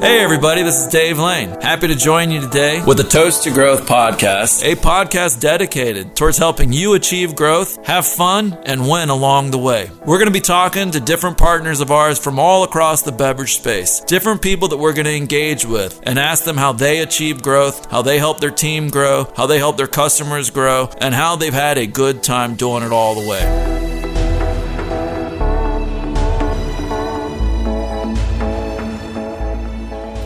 Hey, everybody, this is Dave Lane. Happy to join you today with the Toast to Growth podcast, a podcast dedicated towards helping you achieve growth, have fun, and win along the way. We're going to be talking to different partners of ours from all across the beverage space, different people that we're going to engage with, and ask them how they achieve growth, how they help their team grow, how they help their customers grow, and how they've had a good time doing it all the way.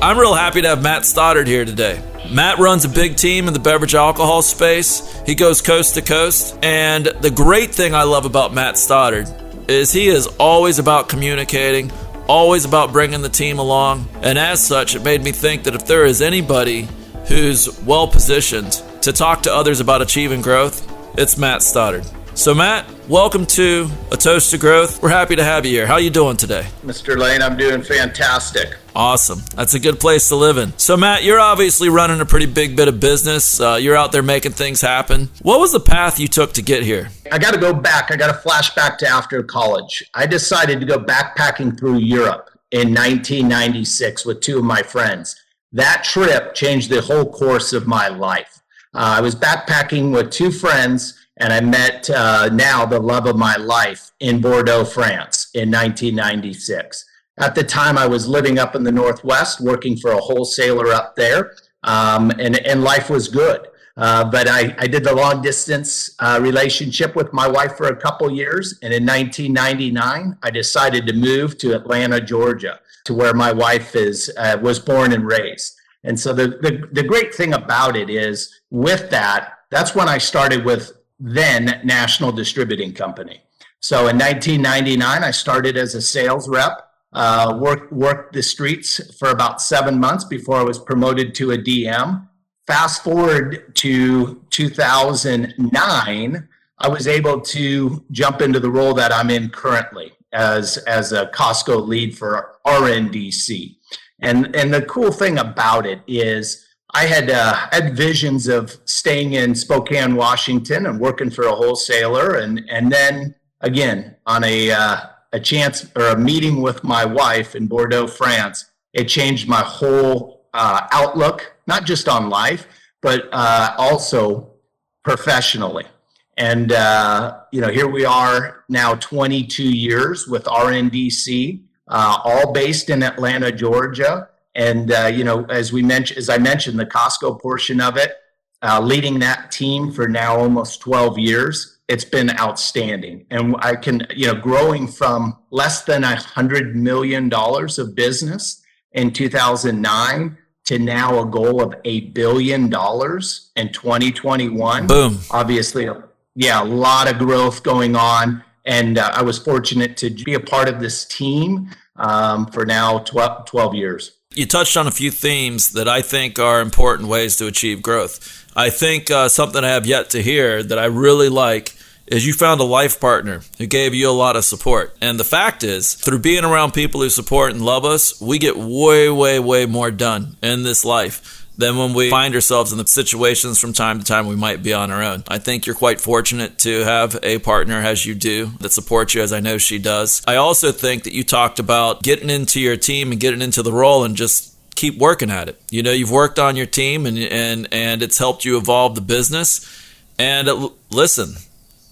I'm real happy to have Matt Stoddard here today. Matt runs a big team in the beverage alcohol space. He goes coast to coast. And the great thing I love about Matt Stoddard is he is always about communicating, always about bringing the team along. And as such, it made me think that if there is anybody who's well positioned to talk to others about achieving growth, it's Matt Stoddard. So, Matt, welcome to A Toast to Growth. We're happy to have you here. How you doing today? Mr. Lane, I'm doing fantastic. Awesome. That's a good place to live in. So, Matt, you're obviously running a pretty big bit of business. Uh, you're out there making things happen. What was the path you took to get here? I got to go back. I got to flash back to after college. I decided to go backpacking through Europe in 1996 with two of my friends. That trip changed the whole course of my life. Uh, I was backpacking with two friends and I met uh, now the love of my life in Bordeaux, France in 1996. At the time, I was living up in the Northwest, working for a wholesaler up there, um, and, and life was good. Uh, but I, I, did the long distance uh, relationship with my wife for a couple years. And in 1999, I decided to move to Atlanta, Georgia, to where my wife is, uh, was born and raised. And so the, the, the great thing about it is with that, that's when I started with then National Distributing Company. So in 1999, I started as a sales rep, uh, worked, worked the streets for about seven months before I was promoted to a DM. Fast forward to 2009, I was able to jump into the role that I'm in currently as, as a Costco lead for RNDC. And, and the cool thing about it is I had uh, had visions of staying in Spokane, Washington, and working for a wholesaler, and and then again on a uh, a chance or a meeting with my wife in Bordeaux, France. It changed my whole uh, outlook, not just on life, but uh, also professionally. And uh, you know, here we are now, 22 years with RNDC, uh, all based in Atlanta, Georgia and uh, you know, as we mentioned, as I mentioned, the Costco portion of it, uh, leading that team for now almost 12 years, it's been outstanding. And I can, you know, growing from less than a hundred million dollars of business in 2009 to now a goal of a billion dollars in 2021. Boom. Obviously, yeah, a lot of growth going on. And uh, I was fortunate to be a part of this team um, for now 12, 12 years you touched on a few themes that I think are important ways to achieve growth. I think uh, something I have yet to hear that I really like is you found a life partner who gave you a lot of support. And the fact is, through being around people who support and love us, we get way, way, way more done in this life than when we find ourselves in the situations from time to time we might be on our own. I think you're quite fortunate to have a partner as you do that supports you as I know she does. I also think that you talked about getting into your team and getting into the role and just keep working at it. You know, you've worked on your team and and and it's helped you evolve the business. And uh, it, listen,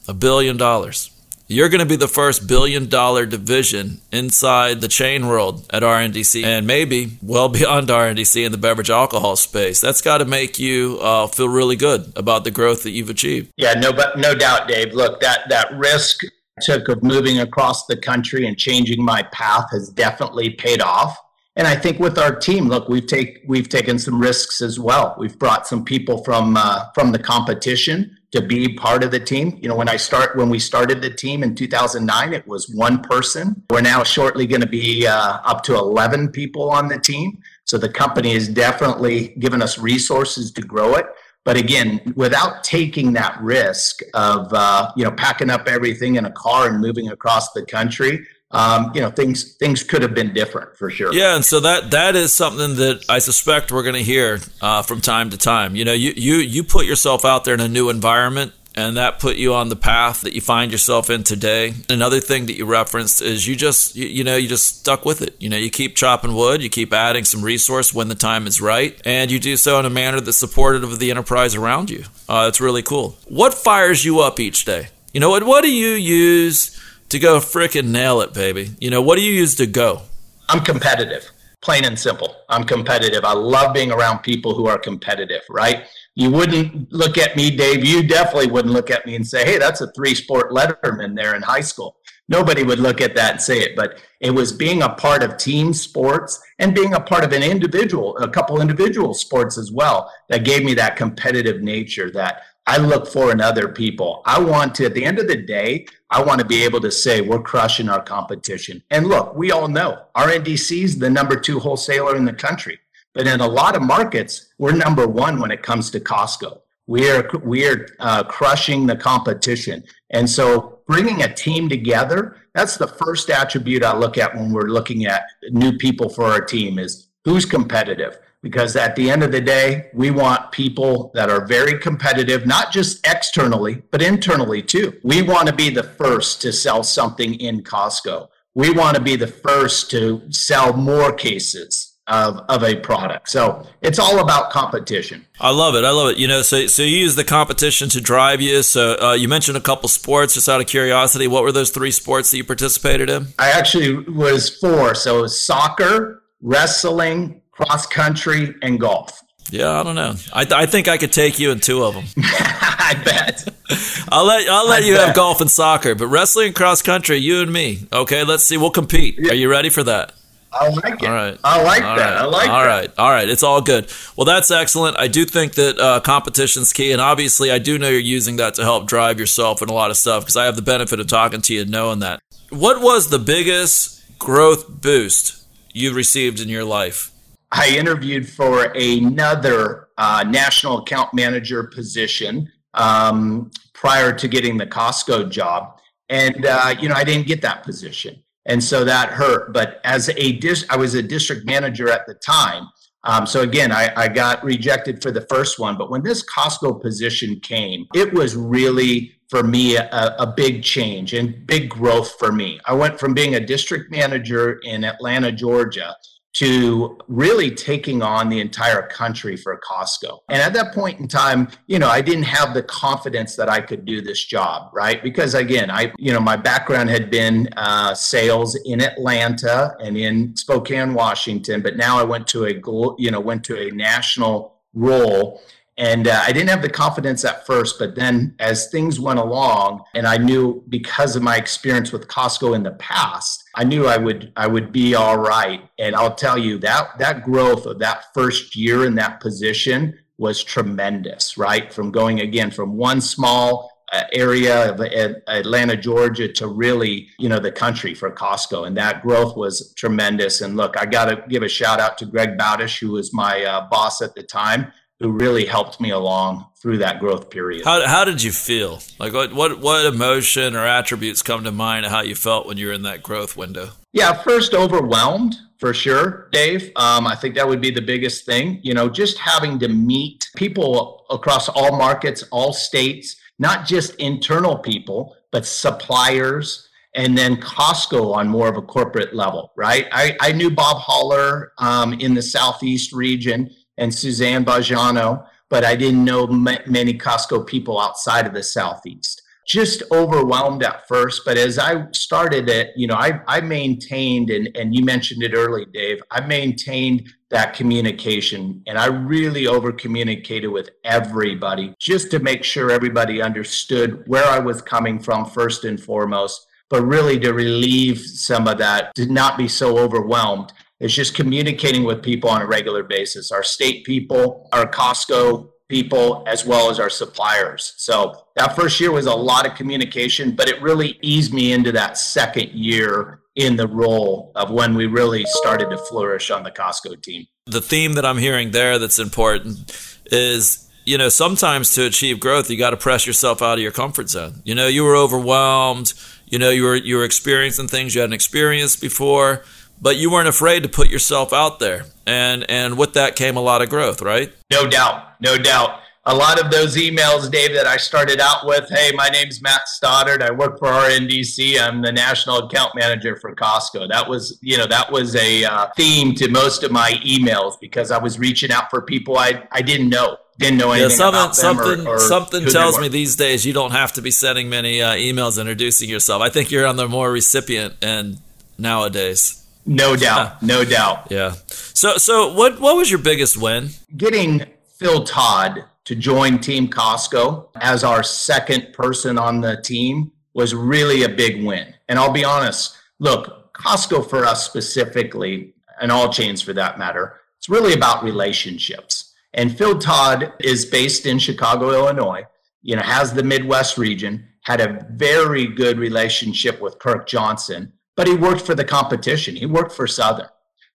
a billion dollars you're going to be the first billion dollar division inside the chain world at RNDC and maybe well beyond RNDC in the beverage alcohol space. That's got to make you uh, feel really good about the growth that you've achieved. Yeah, no, but no doubt, Dave. Look, that that risk took of moving across the country and changing my path has definitely paid off. And I think with our team, look, we've take we've taken some risks as well. We've brought some people from uh, from the competition to be part of the team. You know, when I start when we started the team in 2009, it was one person. We're now shortly going to be uh, up to 11 people on the team. So the company has definitely given us resources to grow it. But again, without taking that risk of uh, you know packing up everything in a car and moving across the country, um, you know things things could have been different for sure. Yeah, and so that that is something that I suspect we're going to hear uh, from time to time. You know, you you you put yourself out there in a new environment and that put you on the path that you find yourself in today. Another thing that you referenced is you just you, you, know you just stuck with it. You know you keep chopping wood, you keep adding some resource when the time is right, and you do so in a manner that's supportive of the enterprise around you. Uh, it's really cool. What fires you up each day? You know what? What do you use to go fricking nail it, baby? You know what do you use to go? I'm competitive, plain and simple. I'm competitive. I love being around people who are competitive. Right you wouldn't look at me, Dave. You definitely wouldn't look at me and say, hey, that's a three sport letterman there in high school. Nobody would look at that and say it, but it was being a part of team sports and being a part of an individual, a couple individual sports as well, that gave me that competitive nature that I look for in other people. I want to, at the end of the day, I want to be able to say we're crushing our competition. And look, we all know RNDC is the number two wholesaler in the country. But in a lot of markets, we're number one when it comes to Costco. We are we are uh, crushing the competition, and so bringing a team together. That's the first attribute I look at when we're looking at new people for our team is who's competitive. Because at the end of the day, we want people that are very competitive, not just externally, but internally too. We want to be the first to sell something in Costco. We want to be the first to sell more cases of, of a product. So it's all about competition. I love it. I love it. You know, so so you use the competition to drive you. So uh, you mentioned a couple sports. Just out of curiosity, what were those three sports that you participated in? I actually was four. So it was soccer, wrestling, cross country, and golf. Yeah, I don't know. I, I think I could take you in two of them. I bet. I'll let I'll let I you bet. have golf and soccer, but wrestling and cross country, you and me. Okay, let's see. We'll compete. Yeah. Are you ready for that? I like it. All right. I like all that. Right. I like all that. All right. All right. It's all good. Well, that's excellent. I do think that uh, competition's key, and obviously, I do know you're using that to help drive yourself and a lot of stuff because I have the benefit of talking to you and knowing that. What was the biggest growth boost you received in your life? I interviewed for another uh, national account manager position um, prior to getting the Costco job, and uh, you know I didn't get that position and so that hurt. But as a dis, I was a district manager at the time. Um, so again, I, I got rejected for the first one. But when this Costco position came, it was really for me a, a, big change and big growth for me. I went from being a district manager in Atlanta, Georgia, to really taking on the entire country for Costco. And at that point in time, you know, I didn't have the confidence that I could do this job, right? Because again, I, you know, my background had been uh, sales in Atlanta and in Spokane, Washington, but now I went to a, you know, went to a national role and uh, I didn't have the confidence at first, but then as things went along, and I knew because of my experience with Costco in the past, I knew I would I would be all right. And I'll tell you that that growth of that first year in that position was tremendous. Right from going again from one small uh, area of Atlanta, Georgia, to really, you know, the country for Costco. And that growth was tremendous. And look, I got to give a shout out to Greg Bowdish, who was my uh, boss at the time who really helped me along through that growth period. How, how did you feel? Like what, what, what emotion or attributes come to mind of how you felt when you were in that growth window? Yeah, first overwhelmed for sure, Dave. Um, I think that would be the biggest thing. You know, just having to meet people across all markets, all states, not just internal people, but suppliers, and then Costco on more of a corporate level, right? I, I knew Bob Holler um, in the Southeast region and Suzanne Bajano, but I didn't know many Costco people outside of the Southeast. Just overwhelmed at first, but as I started it, you know, I, I maintained, and, and you mentioned it early, Dave, I maintained that communication and I really over communicated with everybody just to make sure everybody understood where I was coming from first and foremost, but really to relieve some of that, to not be so overwhelmed it's just communicating with people on a regular basis, our state people, our Costco people, as well as our suppliers. So that first year was a lot of communication, but it really eased me into that second year in the role of when we really started to flourish on the Costco team. The theme that I'm hearing there that's important is you know, sometimes to achieve growth, you got to press yourself out of your comfort zone. You know, you were overwhelmed. You know, you were you were experiencing things you hadn't experienced before but you weren't afraid to put yourself out there and and with that came a lot of growth right no doubt no doubt a lot of those emails, Dave, that I started out with, hey, my name's Matt Stoddard. I work for RNDC. I'm the national account manager for Costco. That was, you know, that was a uh, theme to most of my emails because I was reaching out for people I, I didn't know. Didn't know anything yeah, something, something, or, or something tells me these days you don't have to be sending many uh, emails introducing yourself. I think you're on the more recipient end nowadays. No doubt, no doubt. Yeah. So, so what what was your biggest win? Getting Phil Todd to join Team Costco as our second person on the team was really a big win. And I'll be honest, look, Costco for us specifically, and all chains for that matter, it's really about relationships. And Phil Todd is based in Chicago, Illinois, you know, has the Midwest region, had a very good relationship with Kirk Johnson, but he worked for the competition. He worked for Southern.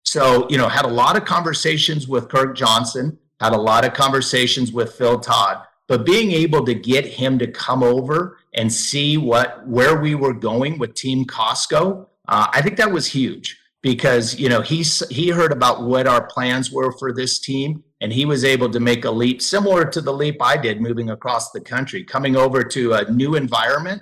So, you know, had a lot of conversations with Kirk Johnson had a lot of conversations with Phil Todd, but being able to get him to come over and see what where we were going with Team Costco, uh, I think that was huge because you know he he heard about what our plans were for this team and he was able to make a leap similar to the leap I did moving across the country, coming over to a new environment.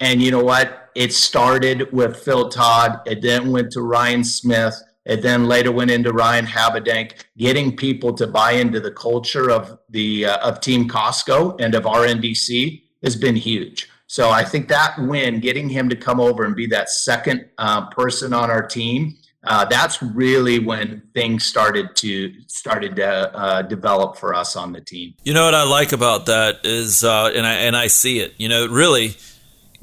And you know what? It started with Phil Todd. It then went to Ryan Smith. It then later went into Ryan Habedank, getting people to buy into the culture of the uh, of Team Costco and of RNDC has been huge. So I think that win, getting him to come over and be that second uh, person on our team, uh, that's really when things started to started to uh, develop for us on the team. You know what I like about that is, uh, and I and I see it. You know, really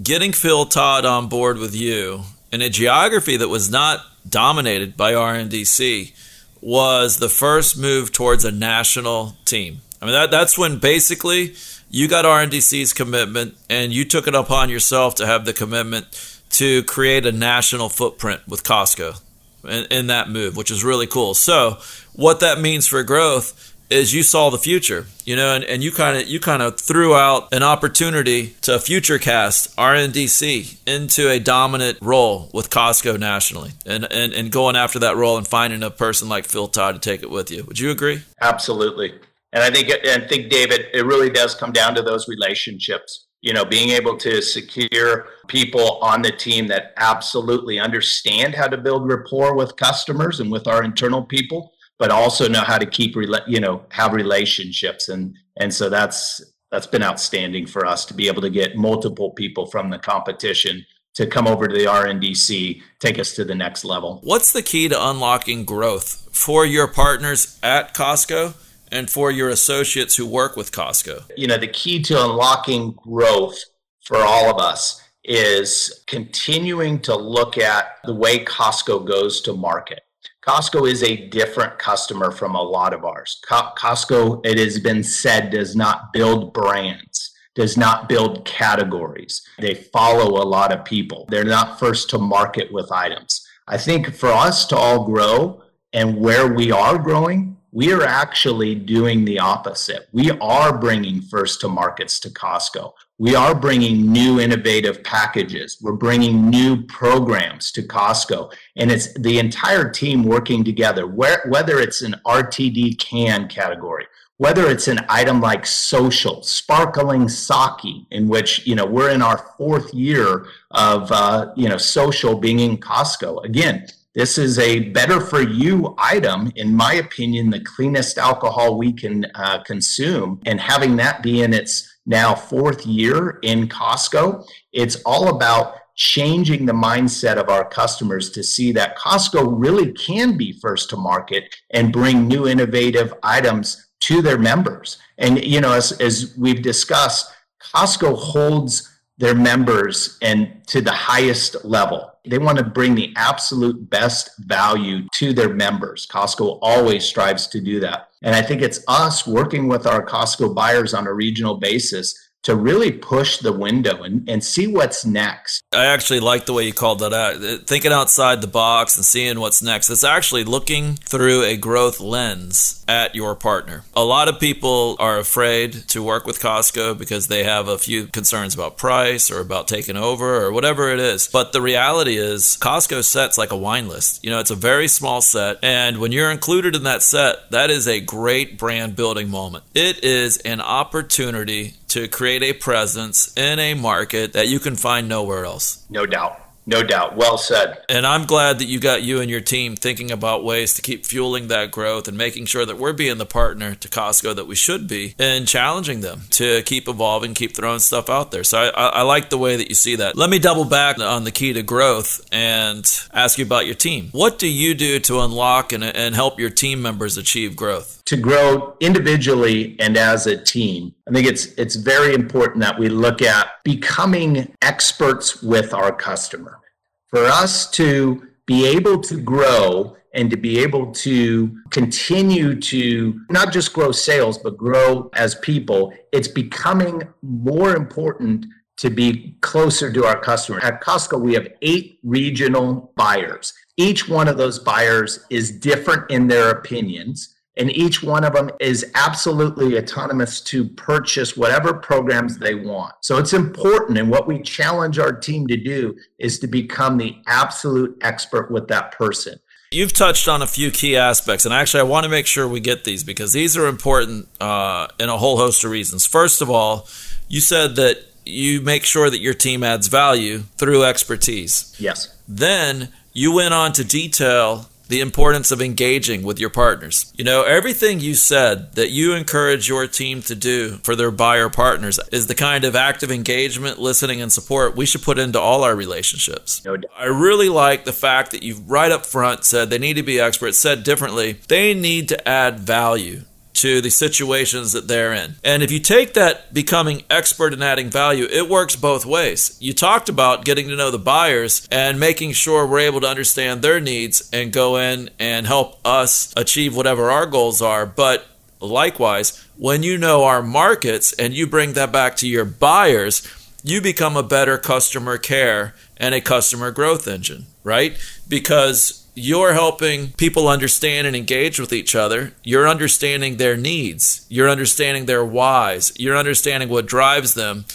getting Phil Todd on board with you in a geography that was not dominated by RNDC, was the first move towards a national team. I mean, that, that's when basically you got RNDC's commitment and you took it upon yourself to have the commitment to create a national footprint with Costco in, in that move, which is really cool. So, what that means for growth is you saw the future, you know, and, and you kind of you kind of threw out an opportunity to future cast RNDC into a dominant role with Costco nationally, and, and and going after that role and finding a person like Phil Todd to take it with you. Would you agree? Absolutely, and I think and think David, it really does come down to those relationships. You know, being able to secure people on the team that absolutely understand how to build rapport with customers and with our internal people but also know how to keep you know have relationships and and so that's that's been outstanding for us to be able to get multiple people from the competition to come over to the RNDC, take us to the next level. What's the key to unlocking growth for your partners at Costco and for your associates who work with Costco? You know, the key to unlocking growth for all of us is continuing to look at the way Costco goes to market. Costco is a different customer from a lot of ours. Co- Costco, it has been said, does not build brands, does not build categories. They follow a lot of people. They're not first to market with items. I think for us to all grow and where we are growing, we are actually doing the opposite. We are bringing first to markets to Costco we are bringing new innovative packages. We're bringing new programs to Costco, and it's the entire team working together. Where, whether it's an RTD can category, whether it's an item like social, sparkling sake, in which you know we're in our fourth year of uh, you know social being in Costco. Again, this is a better for you item, in my opinion, the cleanest alcohol we can uh, consume, and having that be in its now fourth year in Costco. It's all about changing the mindset of our customers to see that Costco really can be first to market and bring new innovative items to their members. And, you know, as, as we've discussed, Costco holds their members and to the highest level. They want to bring the absolute best value to their members. Costco always strives to do that. And I think it's us working with our Costco buyers on a regional basis to really push the window and, and see what's next. I actually like the way you called that out. Uh, thinking outside the box and seeing what's next. It's actually looking through a growth lens at your partner. A lot of people are afraid to work with Costco because they have a few concerns about price or about taking over or whatever it is. But the reality is, Costco sets like a wine list. You know, it's a very small set. And when you're included in that set, that is a great brand building moment. It is an opportunity to create a presence in a market that you can find nowhere else. No doubt. No doubt. Well said. And I'm glad that you got you and your team thinking about ways to keep fueling that growth and making sure that we're being the partner to Costco that we should be and challenging them to keep evolving, keep throwing stuff out there. So I, I, I like the way that you see that. Let me double back on the key to growth and ask you about your team. What do you do to unlock and, and help your team members achieve growth? To grow individually and as a team, I think it's it's very important that we look at becoming experts with our customer. For us to be able to grow and to be able to continue to not just grow sales, but grow as people, it's becoming more important to be closer to our customer. At Costco, we have eight regional buyers. Each one of those buyers is different in their opinions and each one of them is absolutely autonomous to purchase whatever programs they want. So it's important. And what we challenge our team to do is to become the absolute expert with that person. You've touched on a few key aspects, and actually, I want to make sure we get these because these are important uh, in a whole host of reasons. First of all, you said that you make sure that your team adds value through expertise. Yes. Then you went on to detail the importance of engaging with your partners. You know, everything you said that you encourage your team to do for their buyer partners is the kind of active engagement, listening, and support we should put into all our relationships. No I really like the fact that you right up front said they need to be experts, said differently, they need to add value to the situations that they're in. And if you take that becoming expert in adding value, it works both ways. You talked about getting to know the buyers and making sure we're able to understand their needs and go in and help us achieve whatever our goals are. But likewise, when you know our markets and you bring that back to your buyers, you become a better customer care and a customer growth engine, right? Because you're helping people understand and engage with each other. You're understanding their needs. You're understanding their whys. You're understanding what drives them.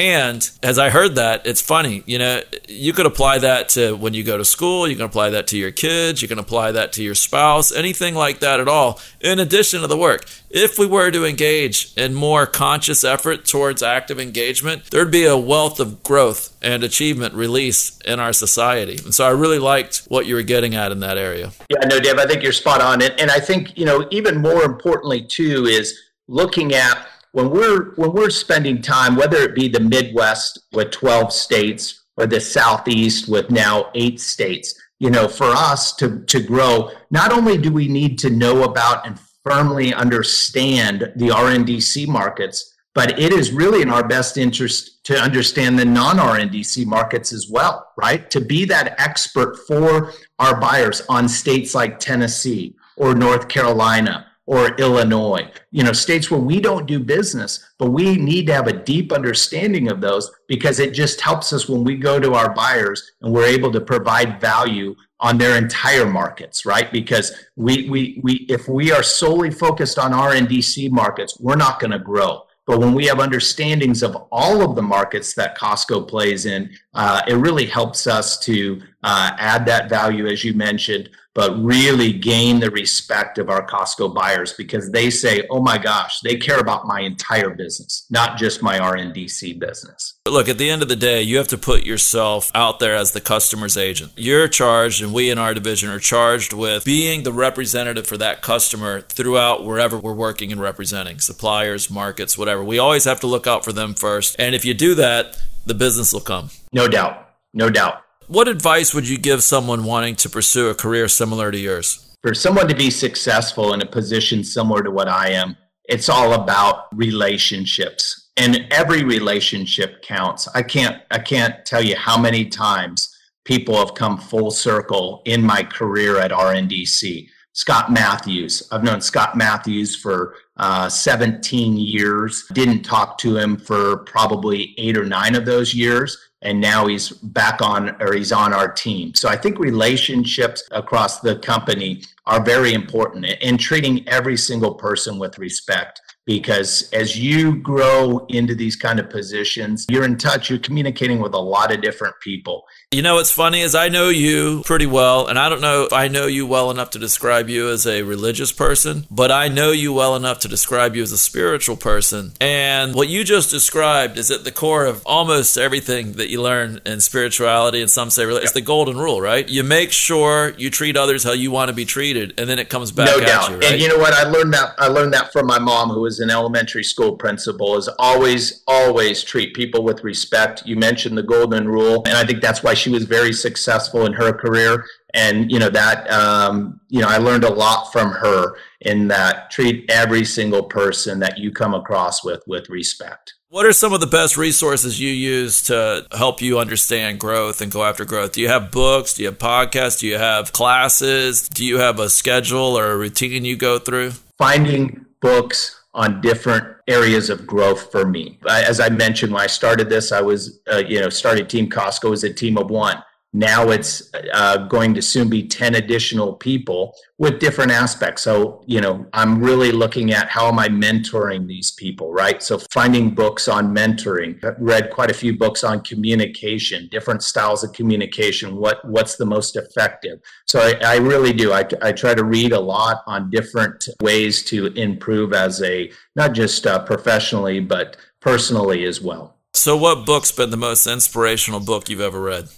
And as I heard that, it's funny. You know, you could apply that to when you go to school, you can apply that to your kids, you can apply that to your spouse, anything like that at all, in addition to the work. If we were to engage in more conscious effort towards active engagement, there'd be a wealth of growth and achievement released in our society. And so I really liked what you were getting at in that area. Yeah, no, Dave, I think you're spot on. And, and I think, you know, even more importantly, too, is looking at when we're when we're spending time, whether it be the Midwest with 12 states or the Southeast with now eight states, you know, for us to to grow, not only do we need to know about and firmly understand the RNDC markets, but it is really in our best interest to understand the non RNDC markets as well, right? To be that expert for our buyers on states like Tennessee or North Carolina or Illinois, you know, states where we don't do business, but we need to have a deep understanding of those because it just helps us when we go to our buyers and we're able to provide value on their entire markets, right? Because we we we if we are solely focused on RNDC markets, we're not going to grow. But when we have understandings of all of the markets that Costco plays in, uh, it really helps us to uh, add that value, as you mentioned, but really gain the respect of our Costco buyers because they say, "Oh my gosh, they care about my entire business, not just my RNDC business." But Look, at the end of the day, you have to put yourself out there as the customer's agent. You're charged, and we in our division are charged with being the representative for that customer throughout wherever we're working and representing suppliers, markets, whatever. We always have to look out for them first, and if you do that, the business will come. No doubt. No doubt. What advice would you give someone wanting to pursue a career similar to yours? For someone to be successful in a position similar to what I am, it's all about relationships. And every relationship counts. I can't I can't tell you how many times people have come full circle in my career at RNDC Scott Matthews. I've known Scott Matthews for uh, 17 years. Didn't talk to him for probably eight or nine of those years. And now he's back on, or he's on our team. So I think relationships across the company are very important in treating every single person with respect because as you grow into these kind of positions, you're in touch, you're communicating with a lot of different people. You know what's funny is I know you pretty well, and I don't know if I know you well enough to describe you as a religious person, but I know you well enough to describe you as a spiritual person. And what you just described is at the core of almost everything that you learn in spirituality, and some say it's the golden rule, right? You make sure you treat others how you want to be treated, and then it comes back no doubt. you. Right? And you know what? I learned that I learned that from my mom, who was an elementary school principal, is always, always treat people with respect. You mentioned the golden rule, and I think that's why she was very successful in her career. And you know that um, you know I learned a lot from her in that treat every single person that you come across with with respect. What are some of the best resources you use to help you understand growth and go after growth? Do you have books? Do you have podcasts? Do you have classes? Do you have a schedule or a routine you go through? Finding books on different areas of growth for me. As I mentioned, when I started this, I was, uh, you know, started Team Costco as a team of one. Now it's uh, going to soon be 10 additional people with different aspects. So, you know, I'm really looking at how am I mentoring these people, right? So, finding books on mentoring. I've read quite a few books on communication, different styles of communication, what, what's the most effective. So, I, I really do. I, I try to read a lot on different ways to improve as a, not just uh, professionally, but personally as well. So, what book's been the most inspirational book you've ever read?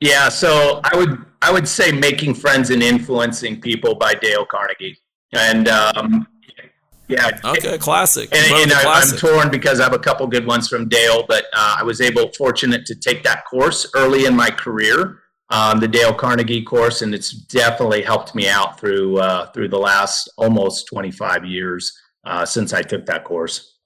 Yeah, so I would I would say "Making Friends and Influencing People" by Dale Carnegie, and um, yeah, okay, classic. And, and I, am torn because I have a couple good ones from Dale, but uh, I was able, fortunate to take that course early in my career, um, the Dale Carnegie course, and it's definitely helped me out through uh, through the last almost 25 years uh, since I took that course.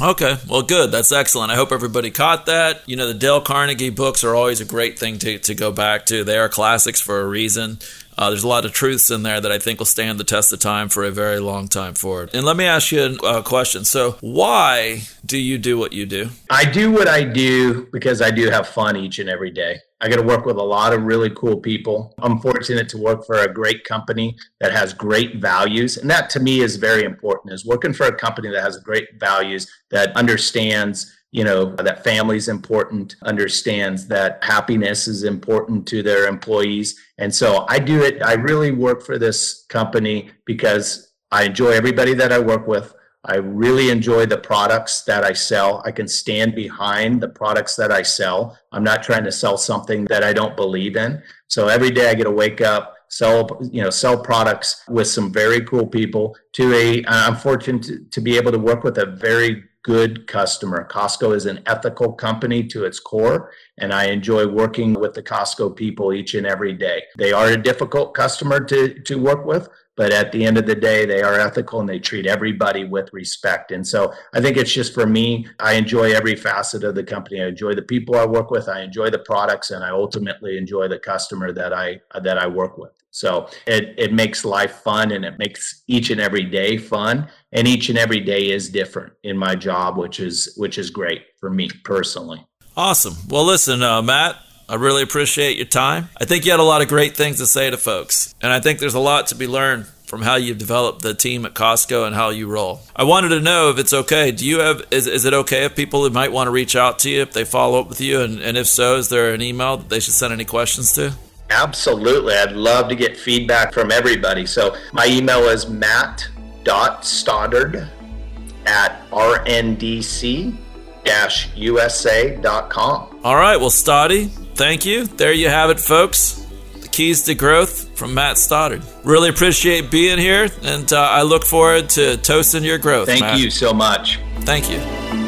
Okay, well, good. That's excellent. I hope everybody caught that. You know, the Dale Carnegie books are always a great thing to, to go back to. They are classics for a reason. Uh, there's a lot of truths in there that I think will stand the test of time for a very long time forward. And let me ask you a question. So, why do you do what you do? I do what I do because I do have fun each and every day. I get to work with a lot of really cool people. I'm fortunate to work for a great company that has great values. And that to me is very important is working for a company that has great values that understands you know that family is important understands that happiness is important to their employees and so i do it i really work for this company because i enjoy everybody that i work with I really enjoy the products that I sell. I can stand behind the products that I sell. I'm not trying to sell something that I don't believe in. So every day I get to wake up, sell, you know, sell products with some very cool people to a, I'm fortunate to, to be able to work with a very good customer. Costco is an ethical company to its core, and I enjoy working with the Costco people each and every day. They are a difficult customer to, to work with, but at the end of the day they are ethical and they treat everybody with respect and so i think it's just for me i enjoy every facet of the company i enjoy the people i work with i enjoy the products and i ultimately enjoy the customer that i that i work with so it, it makes life fun and it makes each and every day fun and each and every day is different in my job which is which is great for me personally awesome well listen uh, matt I really appreciate your time. I think you had a lot of great things to say to folks, and I think there's a lot to be learned from how you've developed the team at Costco and how you roll. I wanted to know if it's okay. Do you have is, is it okay if people who might want to reach out to you if they follow up with you and, and if so, is there an email that they should send any questions to? Absolutely. I'd love to get feedback from everybody. So my email is matt.stoddard at rndc-usa.com. All right. Well, Stoddy, thank you. There you have it, folks. The keys to growth from Matt Stoddard. Really appreciate being here, and uh, I look forward to toasting your growth. Thank Matt. you so much. Thank you.